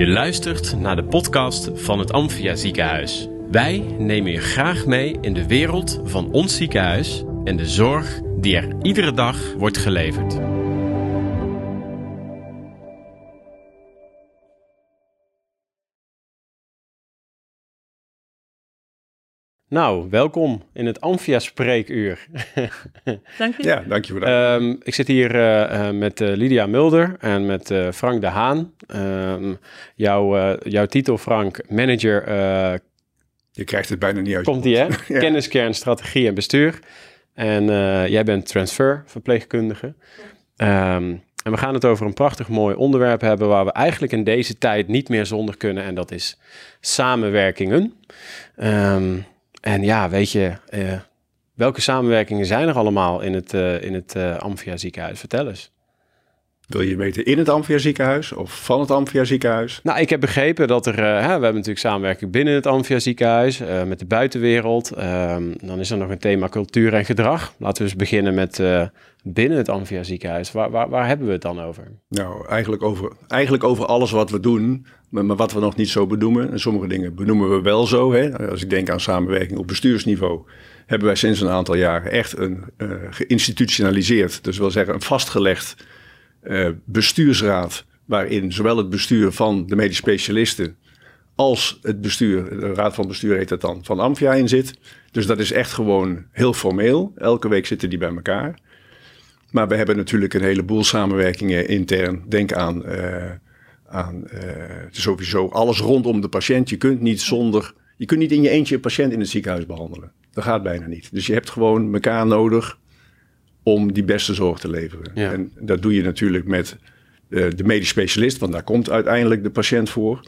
Je luistert naar de podcast van het Amphia Ziekenhuis. Wij nemen je graag mee in de wereld van ons ziekenhuis en de zorg die er iedere dag wordt geleverd. Nou, welkom in het Amphia Spreekuur. Dank je. Ja, dank je voor dat. Ehm, ik zit hier eh, eh, met eh, Lydia Mulder en met eh, Frank de Haan. Ehm, jouw, eh, jouw titel, Frank, manager, eh, je krijgt het bijna niet uit. je komt die hè? Ja. Kenniskern, strategie en bestuur. En eh, jij bent transferverpleegkundige. Ehm, en we gaan het over een prachtig mooi onderwerp hebben waar we eigenlijk in deze tijd niet meer zonder kunnen. En dat is samenwerkingen. En ja, weet je, eh, welke samenwerkingen zijn er allemaal in het, eh in het eh, Amphia ziekenhuis? Vertel eens. Wil je weten in het Amphia ziekenhuis of van het Amphia ziekenhuis? Nou, ik heb begrepen dat er, eh, hè, we hebben natuurlijk samenwerking binnen het Amphia ziekenhuis, eh, met de buitenwereld. Ehm, dan is er nog een thema cultuur en gedrag. Laten we eens beginnen met eh, binnen het Amphia ziekenhuis. Waar, waar, waar hebben we het dan over? Nou, eigenlijk over, eigenlijk over alles wat we doen, maar, maar wat we nog niet zo benoemen. En sommige dingen benoemen we wel zo. Hè? Als ik denk aan samenwerking op bestuursniveau, hebben wij sinds een aantal jaren echt een geïnstitutionaliseerd, dus wil zeggen een vastgelegd eh, bestuursraad, waarin zowel het bestuur van de medisch specialisten als het bestuur, de raad van bestuur heet dat dan, van Amphia in zit. Dus dat is echt gewoon heel formeel. Elke week zitten die bij elkaar. Maar we hebben natuurlijk een heleboel samenwerkingen intern. Denk aan, eh, aan eh, sowieso alles rondom de patiënt. Je kunt niet zonder, je kunt niet in je eentje een patiënt in het ziekenhuis behandelen. Dat gaat bijna niet. Dus je hebt gewoon elkaar nodig om die beste zorg te leveren. Ja. En dat doe je natuurlijk met eh, de medisch specialist, want daar komt uiteindelijk de patiënt voor.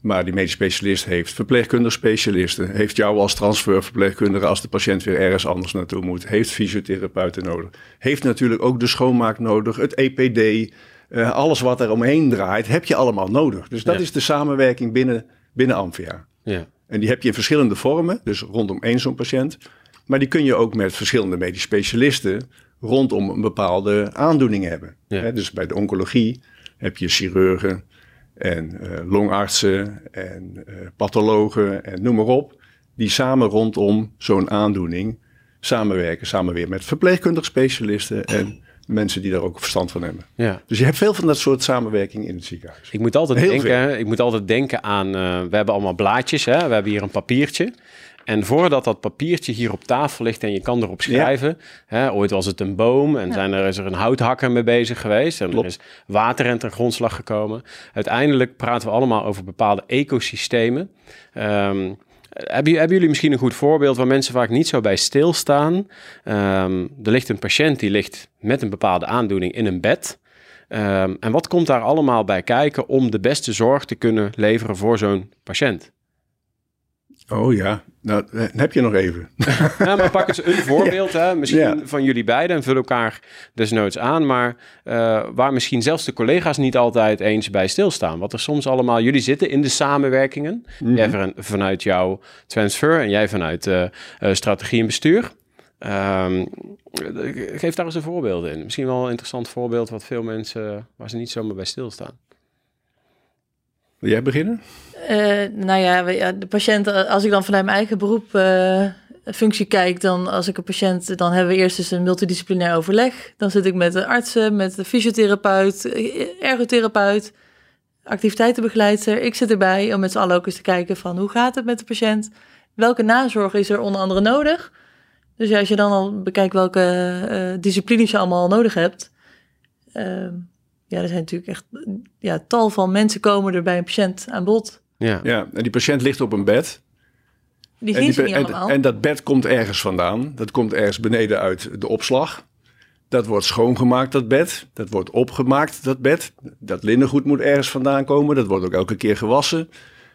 Maar die medisch specialist heeft verpleegkundige specialisten, heeft jou als transferverpleegkundige als de patiënt weer ergens anders naartoe moet, heeft fysiotherapeuten nodig, heeft natuurlijk ook de schoonmaak nodig, het EPD, eh, alles wat er omheen draait, heb je allemaal nodig. Dus dat Ja. is de samenwerking binnen, binnen Amphia. Ja, En die heb je in verschillende vormen, dus rondom één zo'n patiënt. Maar die kun je ook met verschillende medisch specialisten rondom een bepaalde aandoening hebben. Ja. Dus bij de oncologie heb je chirurgen en eh, longartsen en eh, pathologen en noem maar op. Die samen rondom zo'n aandoening samenwerken. Samen weer met verpleegkundig specialisten en mensen die daar ook verstand van hebben. ja. Dus je hebt veel van dat soort samenwerking in het ziekenhuis. Ik moet altijd, Heel denken, ik moet altijd denken aan, eh, we hebben allemaal blaadjes, hè? we hebben hier een papiertje. En voordat dat papiertje hier op tafel ligt en je kan erop schrijven, hè, ooit was het een boom en zijn er, is er een houthakker mee bezig geweest en Klopt. er is water en ten grondslag gekomen. Uiteindelijk praten we allemaal over bepaalde ecosystemen. Ehm, hebben, hebben jullie misschien een goed voorbeeld waar mensen vaak niet zo bij stilstaan? Ehm, er ligt een patiënt die ligt met een bepaalde aandoening in een bed. Ehm, en wat komt daar allemaal bij kijken om de beste zorg te kunnen leveren voor zo'n patiënt? Oh ja, nou dan heb je nog even. Ja, maar pak eens een voorbeeld, hè? misschien Ja. van jullie beiden en vul elkaar desnoods aan, maar eh, waar misschien zelfs de collega's niet altijd eens bij stilstaan. Wat er soms allemaal, jullie zitten in de samenwerkingen, jij van- vanuit jouw transfer en jij vanuit eh, eh, strategie en bestuur. Ehm, geef daar eens een voorbeeld in. Misschien wel een interessant voorbeeld wat veel mensen, waar ze niet zomaar bij stilstaan. Wil jij beginnen? Eh, nou ja, de patiënt, eh, als ik dan vanuit mijn eigen beroep eh, functie kijk, dan als ik een patiënt, dan hebben we eerst dus een multidisciplinair overleg. Dan zit ik met de artsen, met de fysiotherapeut, ergotherapeut, activiteitenbegeleider. Ik zit erbij om met z'n allen ook eens te kijken van hoe gaat het met de patiënt? Welke nazorg is er onder andere nodig? Dus ja, als je dan al bekijkt welke disciplines je allemaal nodig hebt. ehm, ja, er zijn natuurlijk echt ja, tal van mensen komen er bij een patiënt aan bod. Ja, Ja, en die patiënt ligt op een bed. Die En, die niet en, allemaal. en dat bed komt ergens vandaan. Dat komt ergens beneden uit de opslag. Dat wordt schoongemaakt, dat bed. Dat wordt opgemaakt, dat bed. Dat linnengoed moet ergens vandaan komen. Dat wordt ook elke keer gewassen.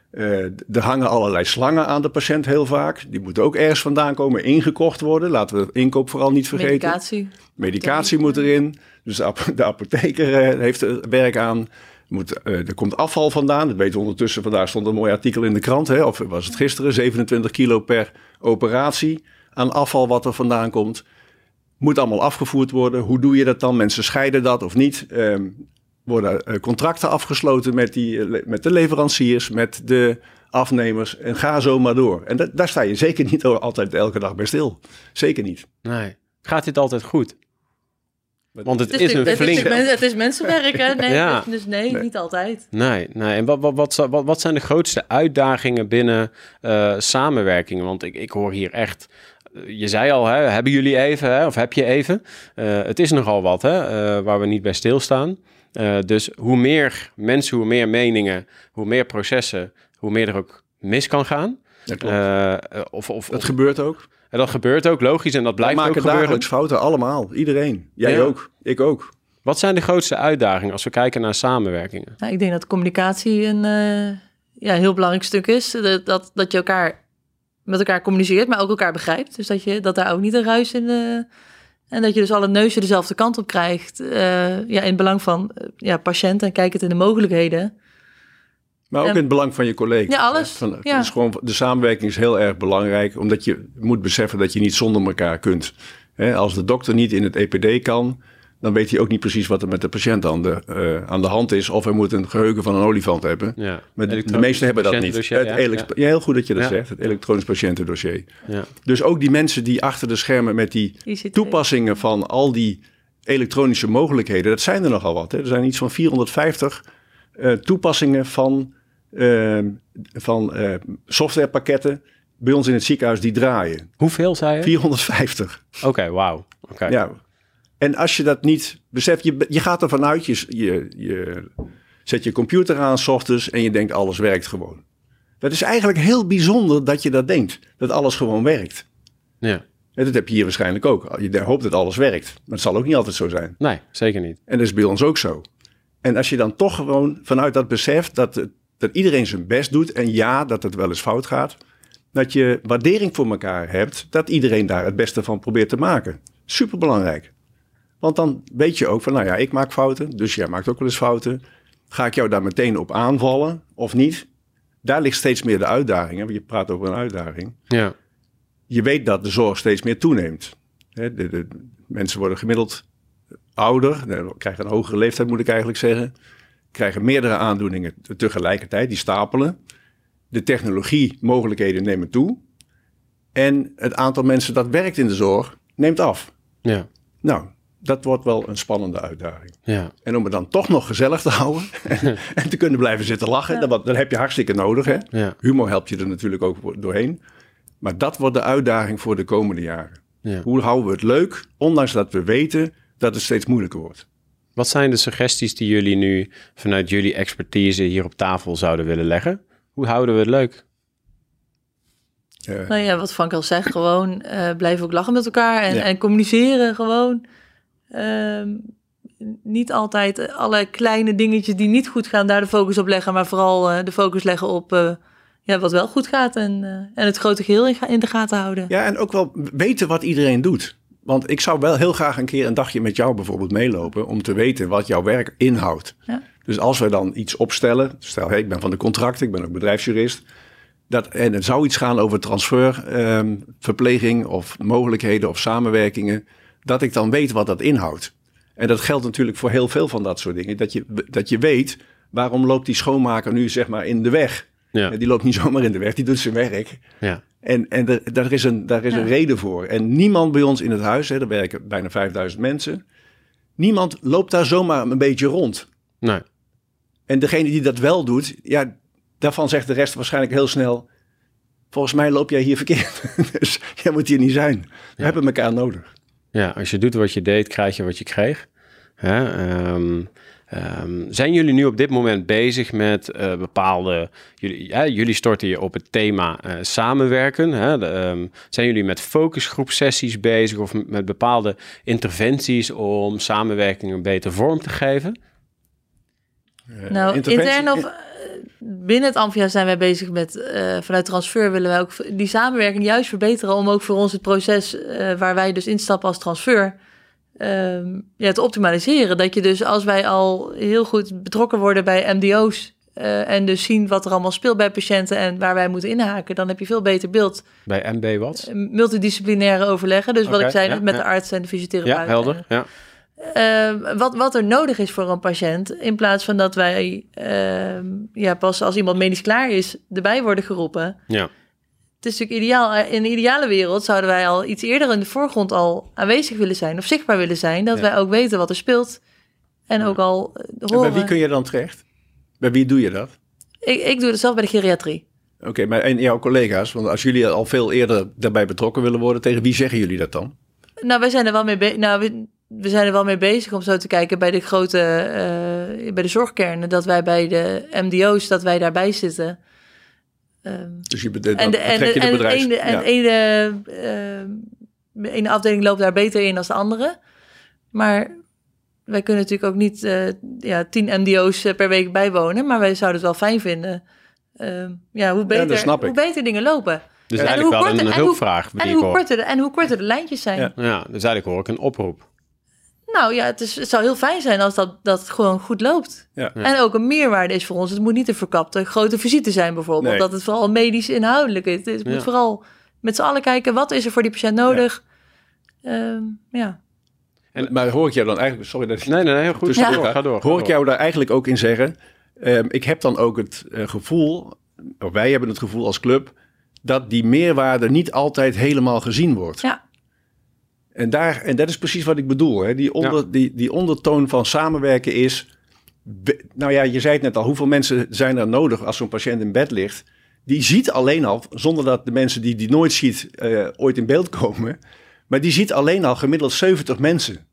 Eh, er hangen allerlei slangen aan de patiënt heel vaak. Die moeten ook ergens vandaan komen, ingekocht worden. Laten we de inkoop vooral niet vergeten. Medicatie. Medicatie moet erin. Dus de, ap- de apotheker eh, heeft er werk aan. Moet, eh, er komt afval vandaan. Dat weten we ondertussen. Vandaag stond een mooi artikel in de krant. Hè? Of was het gisteren? 27 kilo per operatie aan afval wat er vandaan komt. Moet allemaal afgevoerd worden. Hoe doe je dat dan? Mensen scheiden dat of niet. Ehm, worden eh, contracten afgesloten met, die, met de leveranciers, met de afnemers. En ga zo maar door. En da- daar sta je zeker niet altijd elke dag bij stil. Zeker niet. Nee. Gaat dit altijd goed? Want het, Het is een het flink... Is, men- het is mensenwerk, hè? Nee, Ja. Dus nee, Nee. niet altijd. Nee, nee. En wat, wat, wat, wat, wat zijn de grootste uitdagingen binnen eh, samenwerkingen? Want ik, ik hoor hier echt... eh, Je zei al, hè, hebben jullie even, hè, of heb je even? Eh, het is nogal wat, hè, eh, waar we niet bij stilstaan. Eh, dus hoe meer mensen, hoe meer meningen, hoe meer processen, hoe meer er ook mis kan gaan. Dat klopt. Of, of, of- gebeurt ook. En dat gebeurt ook, logisch, en dat Wij blijft ook maken gebeuren. dagelijks fouten, allemaal. Iedereen. Jij Ja. ook. Ik ook. Wat zijn de grootste uitdagingen als we kijken naar samenwerkingen? Nou, ik denk dat communicatie een eh, ja, heel belangrijk stuk is. Dat, dat, dat je elkaar met elkaar communiceert, maar ook elkaar begrijpt. Dus dat, je, dat daar ook niet een ruis in... eh, en dat je dus alle neuzen dezelfde kant op krijgt. eh, ja, in het belang van ja, patiënten en kijkend in de mogelijkheden. Maar ook in het belang van je collega's. Ja, alles. Van, Ja. is gewoon, de samenwerking is heel erg belangrijk, omdat je moet beseffen dat je niet zonder elkaar kunt. Hè, als de dokter niet in het EPD kan, dan weet hij ook niet precies wat er met de patiënt aan de, eh, aan de hand is. Of hij moet een geheugen van een olifant hebben. Ja. Maar de, de meesten hebben dat niet. Het ja, heel goed dat je dat Ja. zegt, het elektronisch patiëntendossier. Ja. Dus ook die mensen die achter de schermen met die ICT. toepassingen van al die elektronische mogelijkheden, dat zijn er nogal wat. Hè. Er zijn iets van 450 eh, toepassingen van, van eh, softwarepakketten bij ons in het ziekenhuis die draaien. Hoeveel zei je? 450. Oké, wauw. Oké. Ja. En als je dat niet beseft, je, je gaat ervan uit, je, je, je zet je computer aan s ochtends en je denkt alles werkt gewoon. Dat is eigenlijk heel bijzonder dat je dat denkt, dat alles gewoon werkt. Ja. En dat heb je hier waarschijnlijk ook. Je hoopt dat alles werkt, maar het zal ook niet altijd zo zijn. Nee, zeker niet. En dat is bij ons ook zo. En als je dan toch gewoon vanuit dat besef dat, het- dat iedereen zijn best doet en ja, dat het wel eens fout gaat, dat je waardering voor elkaar hebt, dat iedereen daar het beste van probeert te maken. Superbelangrijk. Want dan weet je ook van, nou ja, ik maak fouten, dus jij maakt ook wel eens fouten. Ga ik jou daar meteen op aanvallen of niet? Daar ligt steeds meer de uitdaging. Hè? want Je praat over een uitdaging Ja. je weet dat de zorg steeds meer toeneemt. Hè, De, de, mensen worden gemiddeld ouder, krijgen een hogere leeftijd moet ik eigenlijk zeggen. Krijgen meerdere aandoeningen te- tegelijkertijd, die stapelen. De technologie, mogelijkheden nemen toe. En het aantal mensen dat werkt in de zorg neemt af. Ja. Nou, dat wordt wel een spannende uitdaging. Ja. En om het dan toch nog gezellig te houden en te kunnen blijven zitten lachen, dat, dat heb je hartstikke nodig. Hè? Ja. Humor helpt je er natuurlijk ook doorheen. Maar dat wordt de uitdaging voor de komende jaren. Ja. Hoe houden we het leuk, ondanks dat we weten dat het steeds moeilijker wordt? Wat zijn de suggesties die jullie nu vanuit jullie expertise hier op tafel zouden willen leggen? Hoe houden we het leuk? Eh, Nou ja, wat Frank al zegt, gewoon eh blijven ook lachen met elkaar en, Ja. en communiceren gewoon. Ehm, niet altijd alle kleine dingetjes die niet goed gaan, daar de focus op leggen, maar vooral eh, de focus leggen op eh, ja, wat wel goed gaat en, eh, en het grote geheel in, ga- in de gaten houden. Ja, en ook wel weten wat iedereen doet. Want ik zou wel heel graag een keer een dagje met jou bijvoorbeeld meelopen om te weten wat jouw werk inhoudt. Ja. Dus als we dan iets opstellen, stel hey, ik ben van de contracten, ik ben ook bedrijfsjurist. Dat, en het zou iets gaan over transfer, ehm, verpleging of mogelijkheden of samenwerkingen. Dat ik dan weet wat dat inhoudt. En dat geldt natuurlijk voor heel veel van dat soort dingen. Dat je, dat je weet waarom loopt die schoonmaker nu zeg maar in de weg. Ja. Die loopt niet zomaar in de weg, die doet zijn werk. Ja. En, en er- daar is, een, daar is Ja. een reden voor. En niemand bij ons in het huis, hè, er werken bijna 5000 mensen. Niemand loopt daar zomaar een beetje rond. Nee. En degene die dat wel doet, ja, daarvan zegt de rest waarschijnlijk heel snel... Volgens mij loop jij hier verkeerd. dus jij moet hier niet zijn. We hebben elkaar nodig. Ja, als je doet wat je deed, krijg je wat je kreeg. Hè? ehm, ehm, zijn jullie nu op dit moment bezig met eh, bepaalde... Jullie, ja, jullie storten je op het thema eh, samenwerken. Hè? De, ehm, zijn jullie met focusgroepsessies bezig of met, bepaalde interventies om samenwerking een betere vorm te geven? Eh, Nou, intern of binnen het Amphia zijn wij bezig met, eh, vanuit transfer willen wij ook die samenwerking juist verbeteren om ook voor ons het proces eh, waar wij dus instappen als transfer ehm, ja, te optimaliseren. Dat je dus als wij al heel goed betrokken worden bij MDO's eh, en dus zien wat er allemaal speelt bij patiënten en waar wij moeten inhaken, dan heb je veel beter beeld. Bij MB wat? Multidisciplinaire overleggen, dus wat ik zei ja, met ja. de arts en de fysiotherapeut. Ja, helder. Ja. uh, wat, wat er nodig is voor een patiënt. In plaats van dat wij uh, ja, pas als iemand medisch klaar is erbij worden geroepen. Ja. Het is natuurlijk ideaal. In een ideale wereld zouden wij al iets eerder in de voorgrond al aanwezig willen zijn of zichtbaar willen zijn. Dat Ja. wij ook weten wat er speelt. En ook al eh, En horen. bij wie kun je dan terecht? Bij wie doe je dat? ik, ik doe het zelf bij de geriatrie. Oké, maar en jouw collega's, want als jullie al veel eerder daarbij betrokken willen worden, tegen wie zeggen jullie dat dan? Nou, wij zijn er wel mee bezig. Nou, we, we zijn er wel mee bezig om zo te kijken bij de grote, eh, bij de zorgkernen, dat wij bij de MDO's, dat wij daarbij zitten. Ehm, Dus je, dan en de, en je de, en bedrijfs... ene, en eh, afdeling loopt daar beter in dan de andere. Maar wij kunnen natuurlijk ook niet eh, ja, tien MDO's per week bijwonen. Maar wij zouden het wel fijn vinden. ehm, ja, hoe, beter, hoe beter dingen lopen. Dus En eigenlijk hoe wel korter- een en hoe- hulpvraag En hoe, korter de, en hoe korter de lijntjes zijn. Ja. Ja, dus eigenlijk hoor ik een oproep. Nou ja, het, is, het zou heel fijn zijn als dat, dat het gewoon goed loopt. Ja. En ook een meerwaarde is voor ons. Het moet niet een verkapte grote visite zijn bijvoorbeeld. Nee. Dat het vooral medisch inhoudelijk is. Het Ja. moet vooral met z'n allen kijken, wat is er voor die patiënt nodig? Ehm, ja. En, maar hoor ik jou dan eigenlijk... Sorry dat ik Nee, nee, nee, heel goed. Ga door, ga. ga door. ga Hoor ik jou daar eigenlijk ook in zeggen... ehm, ik heb dan ook het eh, gevoel, of wij hebben het gevoel als club... dat die meerwaarde niet altijd helemaal gezien wordt. Ja. En, daar, en dat is precies wat ik bedoel. Hè? Die, onder, die, die ondertoon van samenwerken is... Nou ja, je zei het net al. Hoeveel mensen zijn er nodig als zo'n patiënt in bed ligt? Die ziet alleen al, zonder dat de mensen die die nooit ziet... eh, ooit in beeld komen... maar die ziet alleen al gemiddeld 70 mensen...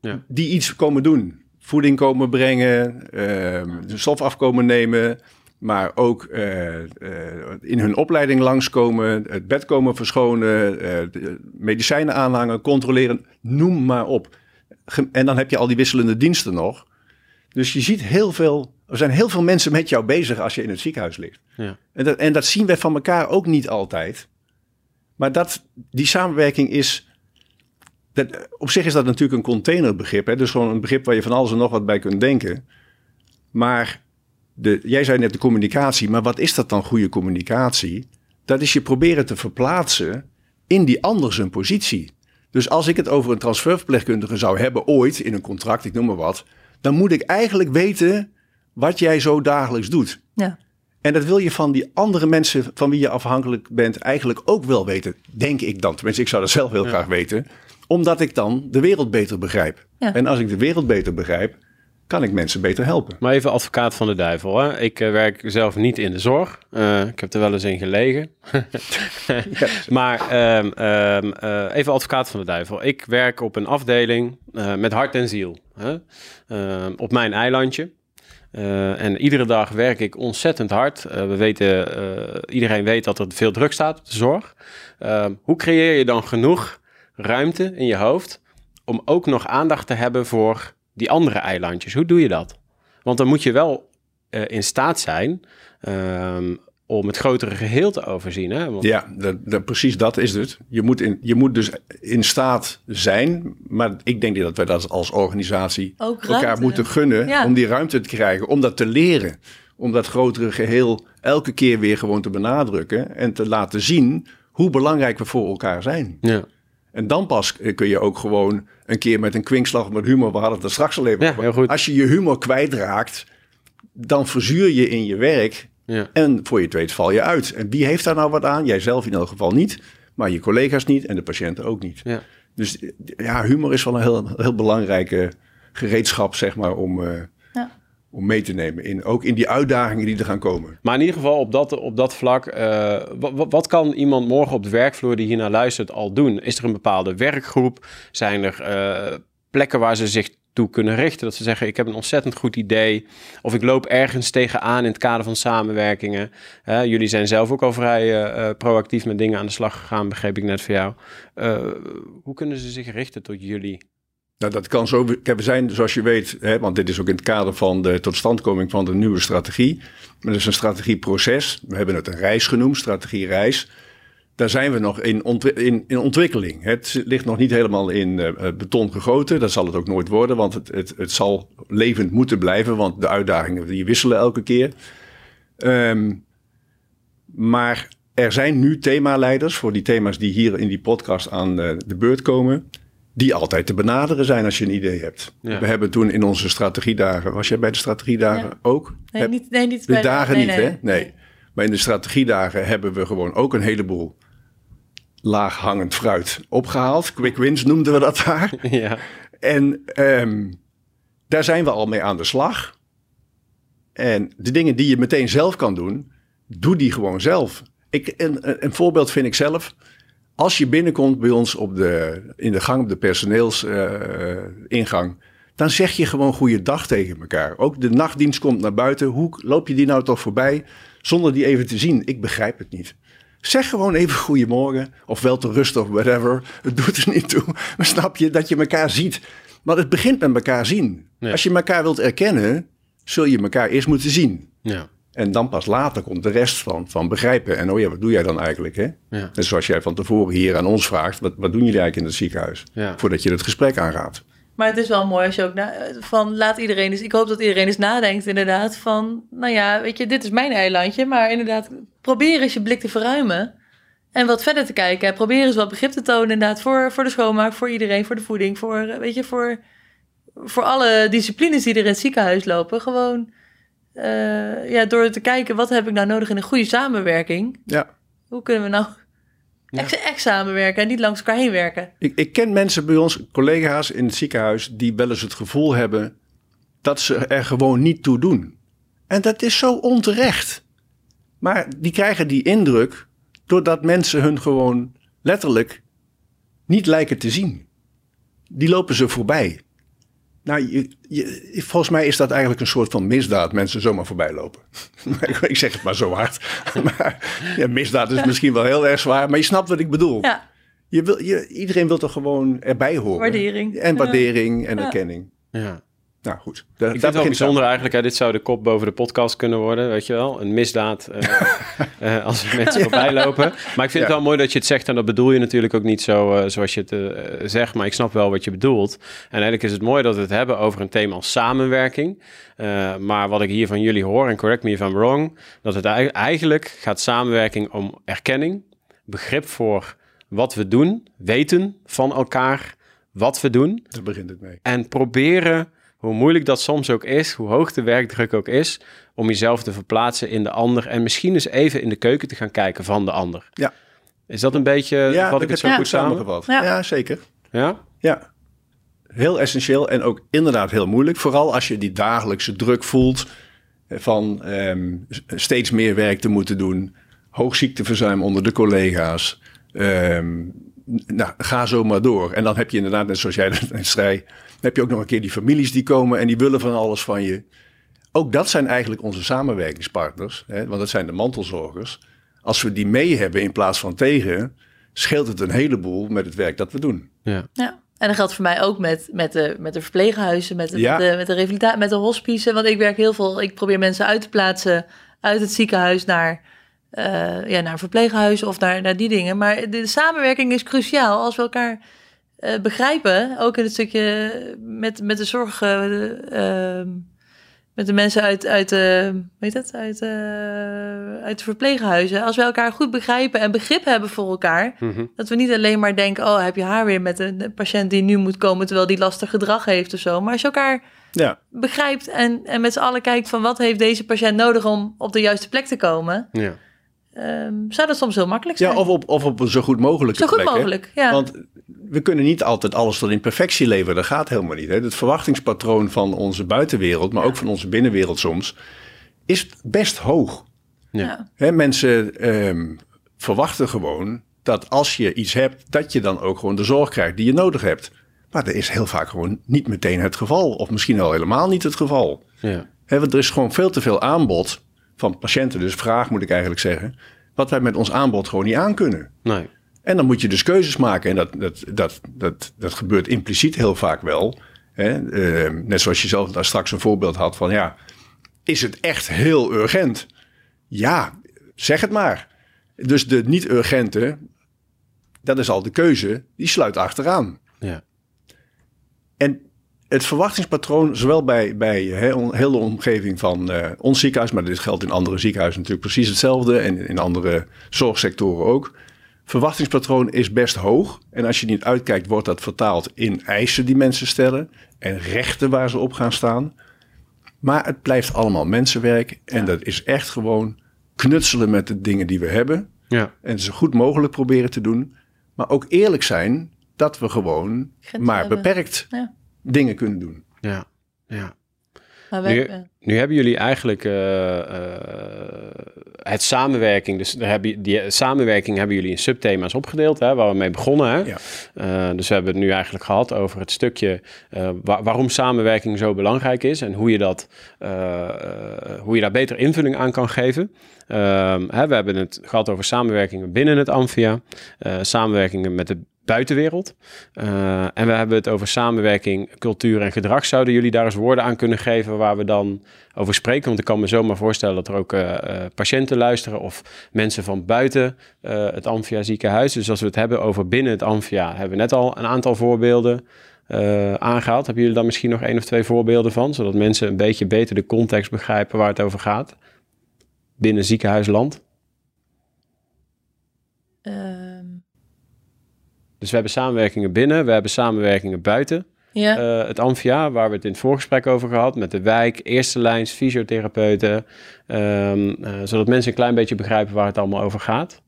Ja. die iets komen doen. Voeding komen brengen, de stof afkomen nemen... Maar ook eh, eh, in hun opleiding langskomen, het bed komen verschonen, eh, de medicijnen aanhangen, controleren, noem maar op. En dan heb je al die wisselende diensten nog. Dus je ziet heel veel, er zijn heel veel mensen met jou bezig als je in het ziekenhuis ligt. Ja. En, dat, en dat zien we van elkaar ook niet altijd. Maar dat, die samenwerking is. Dat, op zich is dat natuurlijk een containerbegrip. Hè? Dus gewoon een begrip waar je van alles en nog wat bij kunt denken. Maar de, jij zei net de communicatie. Maar wat is dat dan, goede communicatie? Dat is je proberen te verplaatsen in die ander zijn positie. Dus als ik het over een transferverpleegkundige zou hebben ooit in een contract, ik noem maar wat. Dan moet ik eigenlijk weten wat jij zo dagelijks doet. Ja. En dat wil je van die andere mensen van wie je afhankelijk bent eigenlijk ook wel weten. Denk ik dan. Tenminste, ik zou dat zelf heel graag weten. Omdat ik dan de wereld beter begrijp. Ja. En als ik de wereld beter begrijp, kan ik mensen beter helpen. Maar even advocaat van de duivel. Hè? Ik eh, werk zelf niet in de zorg. Eh, ik heb er wel eens in gelegen. Maar ehm, ehm, eh, even advocaat van de duivel. Ik werk op een afdeling met hart en ziel. Hè? Ehm, op mijn eilandje. En iedere dag werk ik ontzettend hard. We weten, iedereen weet dat er veel druk staat op de zorg. Hoe creëer je dan genoeg ruimte in je hoofd om ook nog aandacht te hebben voor die andere eilandjes? Hoe doe je dat? Want dan moet je wel eh, in staat zijn ehm, om het grotere geheel te overzien. Hè? Want, Ja, dat, dat- precies dat is het. Je moet, in, je moet dus in staat zijn. Maar ik denk dat wij dat als organisatie Ook elkaar moeten gunnen. Ja. Om die ruimte te krijgen. Om dat te leren. Om dat grotere geheel elke keer weer gewoon te benadrukken. En te laten zien hoe belangrijk we voor elkaar zijn. ja. En dan pas eh, kun je ook gewoon een keer met een kwinkslag met humor, we hadden het er straks al even Ja, over. heel goed. Als je je humor kwijtraakt, dan verzuur je in je werk Ja. en voor je het weet val je uit. En wie heeft daar nou wat aan? Jij zelf in elk geval niet, maar je collega's niet en de patiënten ook niet. Ja. Dus ja, humor is wel een heel, heel belangrijke gereedschap, zeg maar, om, eh. Om mee te nemen. In, ook in die uitdagingen die er gaan komen. Maar in ieder geval op dat, op dat vlak, eh, wat, kan iemand morgen op de werkvloer die hiernaar luistert al doen? Is er een bepaalde werkgroep? Zijn er eh, plekken waar ze zich toe kunnen richten? Dat ze zeggen, ik heb een ontzettend goed idee. Of ik loop ergens tegenaan in het kader van samenwerkingen. Hè, jullie zijn zelf ook al vrij eh, eh, proactief met dingen aan de slag gegaan, begreep ik net van jou. Eh, hoe kunnen ze zich richten tot jullie? Nou, dat kan zo. We zijn, zoals je weet, hè, want dit is ook in het kader van de totstandkoming van de nieuwe strategie. Maar dat is een strategieproces. We hebben het een reis genoemd, strategie-reis. Daar zijn we nog in, in, in ontwikkeling. Het ligt nog niet helemaal in eh, beton gegoten. Dat zal het ook nooit worden, want het, het, het zal levend moeten blijven. Want de uitdagingen die wisselen elke keer. Ehm, maar er zijn nu themaleiders voor die thema's die hier in die podcast aan eh, de beurt komen die altijd te benaderen zijn als je een idee hebt. Ja. We hebben toen in onze strategiedagen, was jij bij de strategiedagen Ja. ook? Nee, Heb- niet, nee, niet de bij dagen nee, niet, nee, hè? Nee. Maar in de strategiedagen hebben we gewoon ook een heleboel laaghangend fruit opgehaald. Quick wins noemden we dat daar. ja. En ehm, daar zijn we al mee aan de slag. En de dingen die je meteen zelf kan doen, doe die gewoon zelf. Ik, een- een voorbeeld vind ik zelf. Als je binnenkomt bij ons op de, in de gang, op de personeelsingang, dan zeg je gewoon goeiedag tegen elkaar. Ook de nachtdienst komt naar buiten. Hoe loop je die nou toch voorbij zonder die even te zien? Ik begrijp het niet. Zeg gewoon even goedemorgen of wel te rust of whatever. Het doet er niet toe. Maar snap je dat je elkaar ziet? Maar het begint met elkaar zien. Ja. Als je elkaar wilt erkennen, zul je elkaar eerst moeten zien. Ja. En dan pas later komt de rest van, van begrijpen. En oh ja, wat doe jij dan eigenlijk? Hè? Ja. Zoals jij van tevoren hier aan ons vraagt, wat, wat doen jullie eigenlijk in het ziekenhuis? Ja. Voordat je het gesprek aangaat. Maar het is wel mooi als je ook na, van laat iedereen eens. Ik hoop dat iedereen eens nadenkt, inderdaad. Van nou ja, weet je, dit is mijn eilandje. Maar inderdaad, probeer eens je blik te verruimen. En wat verder te kijken. En probeer eens wat begrip te tonen, inderdaad. Voor, voor de schoonmaak, voor iedereen, voor de voeding. Voor, weet je, voor, voor alle disciplines die er in het ziekenhuis lopen. Gewoon eh, ja, door te kijken, wat heb ik nou nodig in een goede samenwerking? Ja. Hoe kunnen we nou Ja. echt, echt samenwerken en niet langs elkaar heen werken? Ik, ik ken mensen bij ons, collega's in het ziekenhuis, die wel eens het gevoel hebben dat ze er gewoon niet toe doen. En dat is zo onterecht. Maar die krijgen die indruk doordat mensen hun gewoon letterlijk niet lijken te zien. Die lopen ze voorbij. Nou, je, je- volgens mij is dat eigenlijk een soort van misdaad, mensen zomaar voorbij lopen. ik zeg het maar zo hard. maar ja, misdaad is misschien wel heel erg zwaar, maar je snapt wat ik bedoel. Ja, Je wil, je, iedereen wil toch gewoon erbij horen. Waardering. En Ja. waardering en erkenning. ja. Nou goed. Ik vind het wel bijzonder eigenlijk. Hè, dit zou de kop boven de podcast kunnen worden, weet je wel. Een misdaad eh, eh, als er mensen voorbij lopen. Maar ik vind Ja. het wel mooi dat je het zegt. En dat bedoel je natuurlijk ook niet zo eh, zoals je het zegt. Maar ik snap wel wat je bedoelt. En eigenlijk is het mooi dat we het hebben over een thema als samenwerking. Maar wat ik hier van jullie hoor, en correct me if I'm wrong... dat het ei- eigenlijk gaat samenwerking om erkenning. Begrip voor wat we doen. Weten van elkaar wat we doen. Daar begint het mee. En proberen, hoe moeilijk dat soms ook is, hoe hoog de werkdruk ook is, om jezelf te verplaatsen in de ander. En misschien eens even in de keuken te gaan kijken van de ander. Ja. Is dat een beetje Ja, wat ik het zo ja. goed samen? samengevat. Ja. Ja. zeker. Ja? Ja. Heel essentieel en ook inderdaad heel moeilijk. Vooral als je die dagelijkse druk voelt van ehm, steeds meer werk te moeten doen. Hoog ziekteverzuim onder de collega's. Ehm, nou, ga zo maar door. En dan heb je inderdaad, net zoals jij net zei, heb je ook nog een keer die families die komen en die willen van alles van je. Ook dat zijn eigenlijk onze samenwerkingspartners, hè, want dat zijn de mantelzorgers. Als we die mee hebben in plaats van tegen, scheelt het een heleboel met het werk dat we doen. Ja. Ja. En dat geldt voor mij ook met, met, de, met de verpleeghuizen, met de, Ja. met de, met de met de hospice. Want ik werk heel veel, ik probeer mensen uit te plaatsen uit het ziekenhuis naar, eh, ja, naar een verpleeghuis of naar, naar die dingen. Maar de, de samenwerking is cruciaal als we elkaar eh, begrijpen. Ook in het stukje met, met de zorg, eh, ehm, met de mensen uit, uit, eh, weet het, uit, eh, uit de verpleeghuizen. Als we elkaar goed begrijpen en begrip hebben voor elkaar. Mhm. Dat we niet alleen maar denken, oh, heb je haar weer met een patiënt die nu moet komen terwijl die lastig gedrag heeft of zo. Maar als je elkaar Ja, begrijpt en, en met z'n allen kijkt van wat heeft deze patiënt nodig om op de juiste plek te komen, Ja. Ehm, zou dat soms heel makkelijk zijn. ja of, op, of op een zo goed mogelijke zo goed plek. hè. mogelijk, ja. Want we kunnen niet altijd alles tot in perfectie leveren. Dat gaat helemaal niet. Hè. Het verwachtingspatroon van onze buitenwereld, maar ook van onze binnenwereld soms, is best hoog. Ja. Ja. Hè, mensen ehm, verwachten gewoon dat als je iets hebt, dat je dan ook gewoon de zorg krijgt die je nodig hebt. Maar dat is heel vaak gewoon niet meteen het geval. Of misschien al helemaal niet het geval. Ja. Hè, want er is gewoon veel te veel aanbod van patiënten. Dus vraag moet ik eigenlijk zeggen. Wat wij met ons aanbod gewoon niet aankunnen. Nee. En dan moet je dus keuzes maken. En dat, dat, dat, dat, dat gebeurt impliciet heel vaak wel. Hè? Eh, net zoals je zelf daar straks een voorbeeld had van... ja, is het echt heel urgent? Ja, zeg het maar. Dus de niet-urgente, dat is al de keuze, die sluit achteraan. Ja. En het verwachtingspatroon, zowel bij, bij heel, heel de omgeving van eh, ons ziekenhuis... maar dit geldt in andere ziekenhuizen natuurlijk precies hetzelfde... en in andere zorgsectoren ook verwachtingspatroon is best hoog. En als je niet uitkijkt, wordt dat vertaald in eisen die mensen stellen en rechten waar ze op gaan staan. Maar het blijft allemaal mensenwerk en dat is echt gewoon knutselen met de dingen die we hebben. Ja. En zo goed mogelijk proberen te doen. Maar ook eerlijk zijn dat we gewoon Grenzen maar hebben. beperkt Ja. Dingen kunnen doen. Ja. Ja. Maar wij, Nu, nu hebben jullie eigenlijk eh, eh, het samenwerking, dus daar hebben, die samenwerking hebben jullie in subthema's opgedeeld, hè, waar we mee begonnen. Hè? Ja. Eh, dus we hebben het nu eigenlijk gehad over het stukje eh, wa- waarom samenwerking zo belangrijk is en hoe je, dat, eh, eh, hoe je daar beter invulling aan kan geven. Ehm, hè, we hebben het gehad over samenwerkingen binnen het Amphia, eh, samenwerkingen met de buitenwereld. Eh, en we hebben het over samenwerking, cultuur en gedrag. Zouden jullie daar eens woorden aan kunnen geven waar we dan over spreken? Want ik kan me zomaar voorstellen dat er ook eh, eh, patiënten luisteren of mensen van buiten het Amphia ziekenhuis. Dus als we het hebben over binnen het Amphia, hebben we net al een aantal voorbeelden eh, aangehaald. Hebben jullie daar misschien nog één of twee voorbeelden van? Zodat mensen een beetje beter de context begrijpen waar het over gaat? Binnen ziekenhuisland. Ehm, Dus we hebben samenwerkingen binnen, we hebben samenwerkingen buiten. ja. eh, het Amphia, waar we het in het voorgesprek over gehad, met de wijk, eerste lijns, fysiotherapeuten, ehm, eh, zodat mensen een klein beetje begrijpen waar het allemaal over gaat.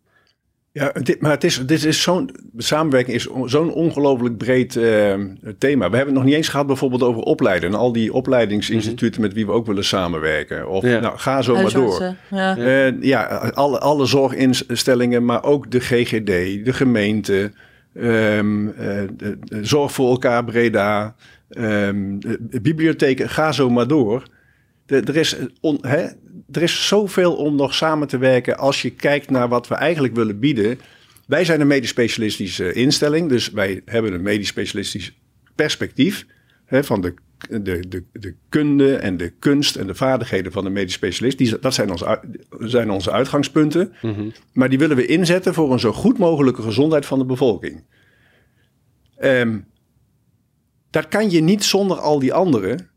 Ja, dit, maar het is, dit is zo'n samenwerking is on- zo'n ongelooflijk breed eh, thema. We hebben het nog niet eens gehad bijvoorbeeld over opleiden en al die opleidingsinstituten met wie we ook willen samenwerken. Of Ja. nou, ga zo maar door. Ja. Eh, ja, alle, alle zorginstellingen, maar ook de GGD, de gemeente, ehm, eh, Zorg voor elkaar Breda, de bibliotheken, ga zo maar door. Er, is hè, er is zoveel om nog samen te werken als je kijkt naar wat we eigenlijk willen bieden. Wij zijn een medisch specialistische instelling, dus wij hebben een medisch specialistisch perspectief hè, van de, de, de, de kunde en de kunst en de vaardigheden van de medisch specialist. Die, dat zijn onze, zijn onze uitgangspunten. Maar die willen we inzetten voor een zo goed mogelijke gezondheid van de bevolking. Ehm, dat kan je niet zonder al die anderen.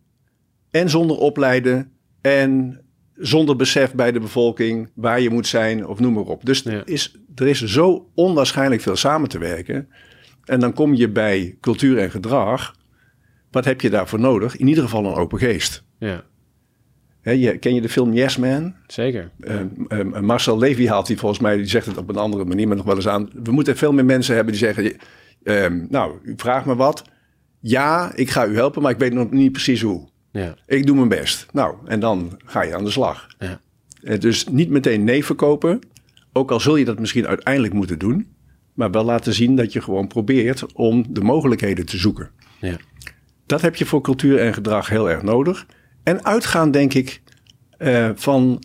En zonder opleiden. En zonder besef bij de bevolking waar je moet zijn of noem maar op. Dus Ja. is, er is zo onwaarschijnlijk veel samen te werken. En dan kom je bij cultuur en gedrag. Wat heb je daarvoor nodig? In ieder geval een open geest. Ja, je, ken je de film Yes Man? zeker. Eh, eh, Marcel Levy haalt die volgens mij, die zegt het op een andere manier, maar nog wel eens aan. We moeten veel meer mensen hebben die zeggen: ehm, Nou, u vraagt me wat. Ja, ik ga u helpen, maar ik weet nog niet precies hoe. Ja, Ik doe mijn best. Nou, en dan ga je aan de slag. ja, Eh, dus niet meteen nee verkopen. Ook al zul je dat misschien uiteindelijk moeten doen. Maar wel laten zien dat je gewoon probeert om de mogelijkheden te zoeken. ja. Dat heb je voor cultuur en gedrag heel erg nodig. En uitgaan, denk ik, eh, van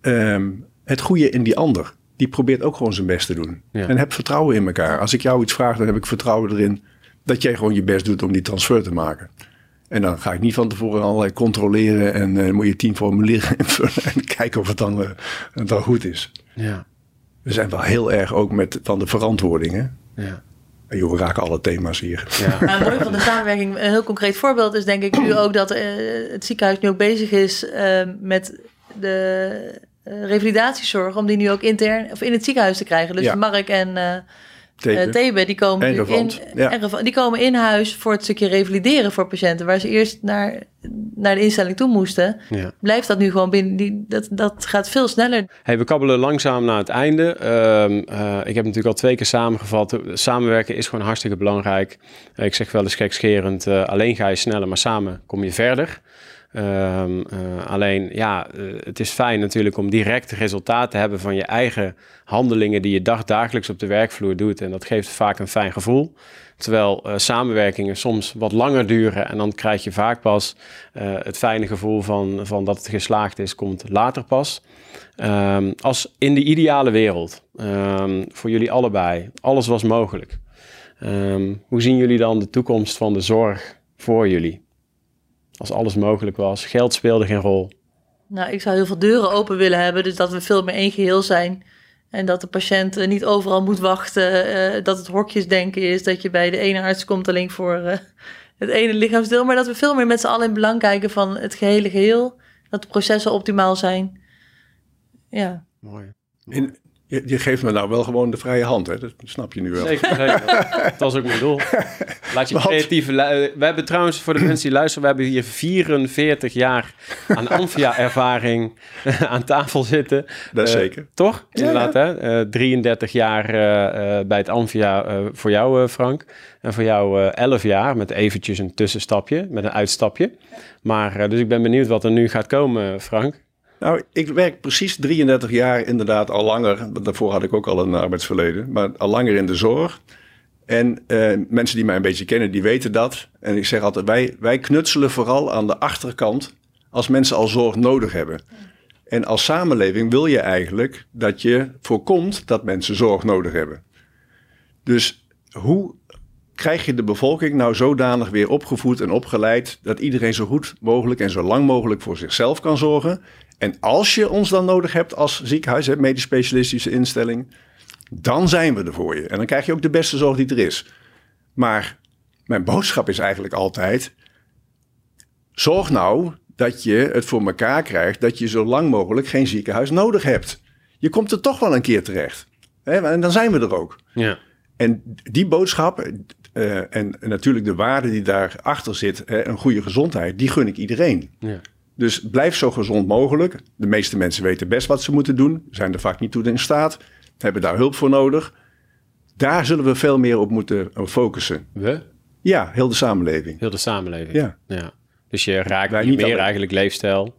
ehm, het goede in die ander. Die probeert ook gewoon zijn best te doen. Ja. En heb vertrouwen in elkaar. Als ik jou iets vraag, dan heb ik vertrouwen erin dat jij gewoon je best doet om die transfer te maken. En dan ga ik niet van tevoren allerlei controleren en eh, moet je tien formulieren invullen en kijken of het dan, eh, dan goed is. ja. We zijn wel heel erg ook met van de verantwoordingen. ja. Joh, we raken alle thema's hier. ja. Het mooie van de samenwerking, een heel concreet voorbeeld is denk ik nu ook dat eh, het ziekenhuis nu ook bezig is eh, met de eh, revalidatiezorg, om die nu ook intern of in het ziekenhuis te krijgen. Dus Ja. Mark en Thebe, die komen, En in, ja. en die komen in huis voor het stukje revalideren voor patiënten, waar ze eerst naar, naar de instelling toe moesten. ja. Blijft dat nu gewoon binnen, die, dat, dat gaat veel sneller. Hey, we kabbelen langzaam naar het einde. Ehm, eh, ik heb natuurlijk al twee keer samengevat. Samenwerken is gewoon hartstikke belangrijk. Ik zeg wel eens gekscherend, eh, alleen ga je sneller, maar samen kom je verder. Ehm, eh, alleen, ja, eh, het is fijn natuurlijk om direct resultaat te hebben van je eigen handelingen die je dagdagelijks op de werkvloer doet. En dat geeft vaak een fijn gevoel. Terwijl eh, samenwerkingen soms wat langer duren en dan krijg je vaak pas het fijne gevoel van, van dat het geslaagd is, komt later pas. Ehm, als in de ideale wereld, ehm, voor jullie allebei, alles was mogelijk. Hoe zien jullie dan de toekomst van de zorg voor jullie? Als alles mogelijk was, geld speelde geen rol. Nou, ik zou heel veel deuren open willen hebben, dus dat we veel meer één geheel zijn. En dat de patiënt eh, niet overal moet wachten, eh, dat het hokjesdenken is, dat je bij de ene arts komt alleen voor eh, het ene lichaamsdeel. Maar dat we veel meer met z'n allen in belang kijken van het gehele geheel. Dat de processen optimaal zijn. Ja, Mooi. In, je, je geeft me nou wel gewoon de vrije hand, hè? dat snap je nu wel. Zeker, zeker. dat was ook mijn doel. Laat je Want- creatieve... lu- We hebben trouwens, voor de mensen die luisteren... we hebben hier 44 jaar aan Amphia-ervaring aan tafel zitten. Dat is Eh, zeker. Toch? Ja, Inderdaad, hè? Eh, 33 jaar eh, eh, bij het Amphia eh, voor jou, eh, Frank. En voor jou eh 11 jaar met eventjes een tussenstapje, met een uitstapje. Maar, eh, dus ik ben benieuwd wat er nu gaat komen, Frank. Nou, ik werk precies 33 jaar inderdaad al langer. Daarvoor had ik ook al een arbeidsverleden. Maar al langer in de zorg. En eh, mensen die mij een beetje kennen, die weten dat. En ik zeg altijd, wij, wij knutselen vooral aan de achterkant als mensen al zorg nodig hebben. En als samenleving wil je eigenlijk dat je voorkomt dat mensen zorg nodig hebben. Dus hoe krijg je de bevolking nou zodanig weer opgevoed en opgeleid dat iedereen zo goed mogelijk en zo lang mogelijk voor zichzelf kan zorgen? En als je ons dan nodig hebt als ziekenhuis, hè, medisch specialistische instelling, dan zijn we er voor je. En dan krijg je ook de beste zorg die er is. Maar mijn boodschap is eigenlijk altijd: zorg nou dat je het voor elkaar krijgt dat je zo lang mogelijk geen ziekenhuis nodig hebt. Je komt er toch wel een keer terecht. Hè, en dan zijn we er ook. Ja. En die boodschap eh, en natuurlijk de waarde die daarachter zit, hè, een goede gezondheid, die gun ik iedereen. ja. Dus blijf zo gezond mogelijk. De meeste mensen weten best wat ze moeten doen, zijn er vaak niet toe in staat, hebben daar hulp voor nodig. Daar zullen we veel meer op moeten eh, focussen. We? Ja, heel de samenleving. Heel de samenleving. Ja. ja. Dus je raakt Wij niet niet meer alleen. eigenlijk leefstijl.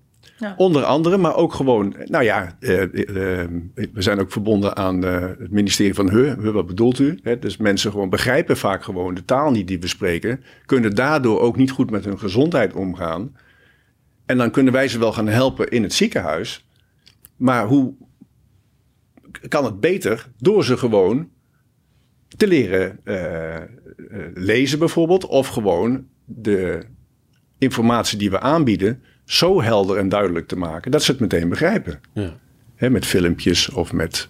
Onder andere, maar ook gewoon, nou ja, eh, eh, eh, we zijn ook verbonden aan eh, het ministerie van. Heu, wat bedoelt u? Dus mensen gewoon begrijpen vaak gewoon de taal niet die we spreken, kunnen daardoor ook niet goed met hun gezondheid omgaan. En dan kunnen wij ze wel gaan helpen in het ziekenhuis. Maar hoe kan het beter door ze gewoon te leren eh, eh, lezen bijvoorbeeld, of gewoon de informatie die we aanbieden zo helder en duidelijk te maken dat ze het meteen begrijpen. Ja. Met filmpjes of met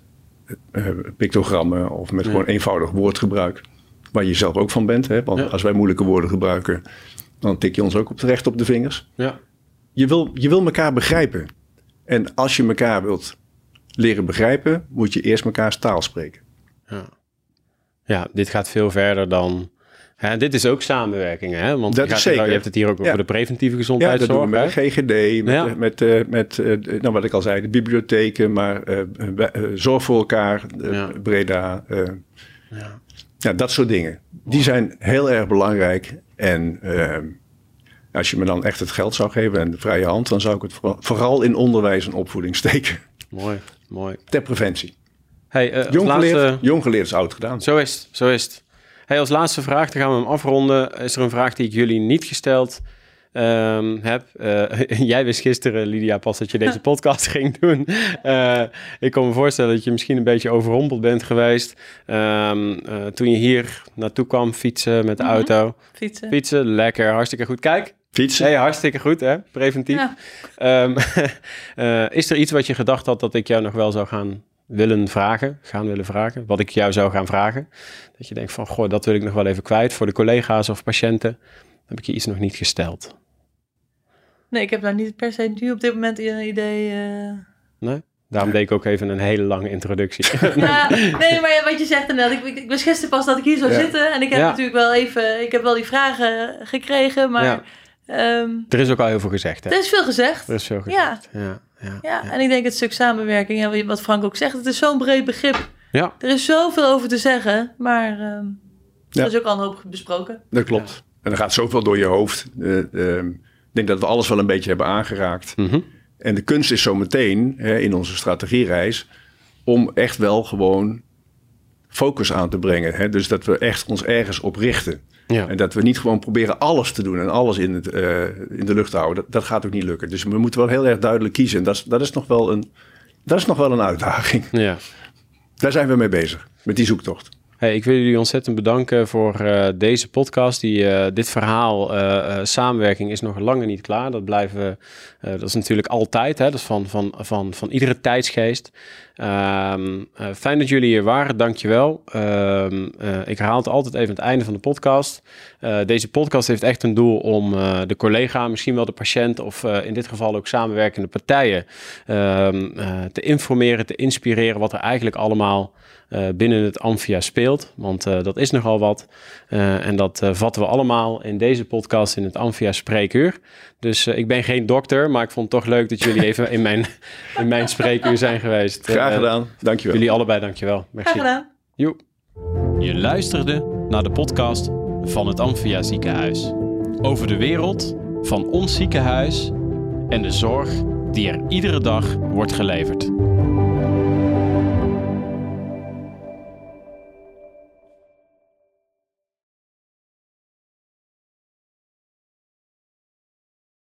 eh, pictogrammen of met Ja. gewoon eenvoudig woordgebruik. Waar je zelf ook van bent. Hè? Want Ja. als wij moeilijke woorden gebruiken, dan tik je ons ook op terecht op de vingers. Ja. Je wil, je wil elkaar begrijpen. En als je elkaar wilt leren begrijpen, moet je eerst mekaars taal spreken. Ja. ja, dit gaat veel verder dan... Hè, dit is ook samenwerking, hè? Want Dat je, je hebt het hier ook over Ja. de preventieve Ja, gezondheidszorg. dat doen we met de GGD, met, Ja. eh, met, eh, met eh, nou, wat ik al zei, de bibliotheken, maar zorg voor elkaar, Ja. Breda. Ja. ja, dat soort dingen. Die zijn heel erg belangrijk. En als je me dan echt het geld zou geven en de vrije hand, dan zou ik het vooral, vooral in onderwijs en opvoeding steken. Mooi, mooi. Ter preventie. Hey, Jong geleerd, jong geleerd is oud gedaan. Zo is het, zo is het. Hey, als laatste vraag, dan gaan we hem afronden. Is er een vraag die ik jullie niet gesteld ehm, heb? Eh, jij wist gisteren, Lydia, pas dat je deze podcast ging doen. Eh, ik kan me voorstellen dat je misschien een beetje overrompeld bent geweest. Ehm, eh, toen je hier naartoe kwam fietsen met de Mhm. auto. Fietsen. Fietsen, lekker, hartstikke goed. Kijk, Fietsen. hey, hartstikke goed, hè? Preventief. Ja. Ehm, eh, is er iets wat je gedacht had dat ik jou nog wel zou gaan willen vragen? Gaan willen vragen? Wat ik jou zou gaan vragen? Dat je denkt van, goh, dat wil ik nog wel even kwijt voor de collega's of patiënten. Heb ik je iets nog niet gesteld? Nee, ik heb daar niet per se nu op dit moment een idee. eh. Nee? Daarom deed ik ook even een hele lange introductie. Ja, nee, maar wat je zegt inderdaad. Ik, ik, ik wist gisteren pas dat ik hier zou Ja. zitten. En ik heb Ja. natuurlijk wel even... Ik heb wel die vragen gekregen, maar... Ehm, er is ook al heel veel gezegd, hè? er is veel gezegd. Er is veel gezegd. Ja, ja, Ja, en ik denk het stuk samenwerking, en wat Frank ook zegt, het is zo'n breed begrip. Ja, Er is zoveel over te zeggen, maar ehm Ja. er is ook al een hoop besproken. Dat klopt. En er gaat zoveel door je hoofd. Eh, ehm, ik denk dat we alles wel een beetje hebben aangeraakt. Mhm. En de kunst is zo meteen hè, in onze strategiereis om echt wel gewoon focus aan te brengen. Hè? Dus dat we echt ons ergens op richten. Ja. En dat we niet gewoon proberen alles te doen en alles in, het, eh, in de lucht te houden. Dat, dat gaat ook niet lukken. Dus we moeten wel heel erg duidelijk kiezen. En dat is, dat is, nog, wel een, dat is nog wel een uitdaging. ja. Daar zijn we mee bezig, met die zoektocht. Hey, ik wil jullie ontzettend bedanken voor uh, deze podcast. Die, uh, dit verhaal, uh, samenwerking is nog lang niet klaar. Dat blijven, dat is natuurlijk altijd. Hè? Dat is van, van, van, van iedere tijdsgeest. Um, fijn dat jullie hier waren, dankjewel. Um, ik herhaal het altijd even aan het einde van de podcast. deze podcast heeft echt een doel om de collega, misschien wel de patiënt of in dit geval ook samenwerkende partijen um, te informeren, te inspireren wat er eigenlijk allemaal binnen het Amphia speelt. Want uh, dat is nogal wat. Uh, en dat vatten we allemaal in deze podcast in het Amphia Spreekuur. Dus ik ben geen dokter, maar ik vond het toch leuk dat jullie even in mijn, in mijn spreekuur zijn geweest. Graag gedaan, dankjewel. Jullie allebei dankjewel. Merci. Graag gedaan. Joep. Je luisterde naar de podcast van het Amphia Ziekenhuis. Over de wereld van ons ziekenhuis en de zorg die er iedere dag wordt geleverd.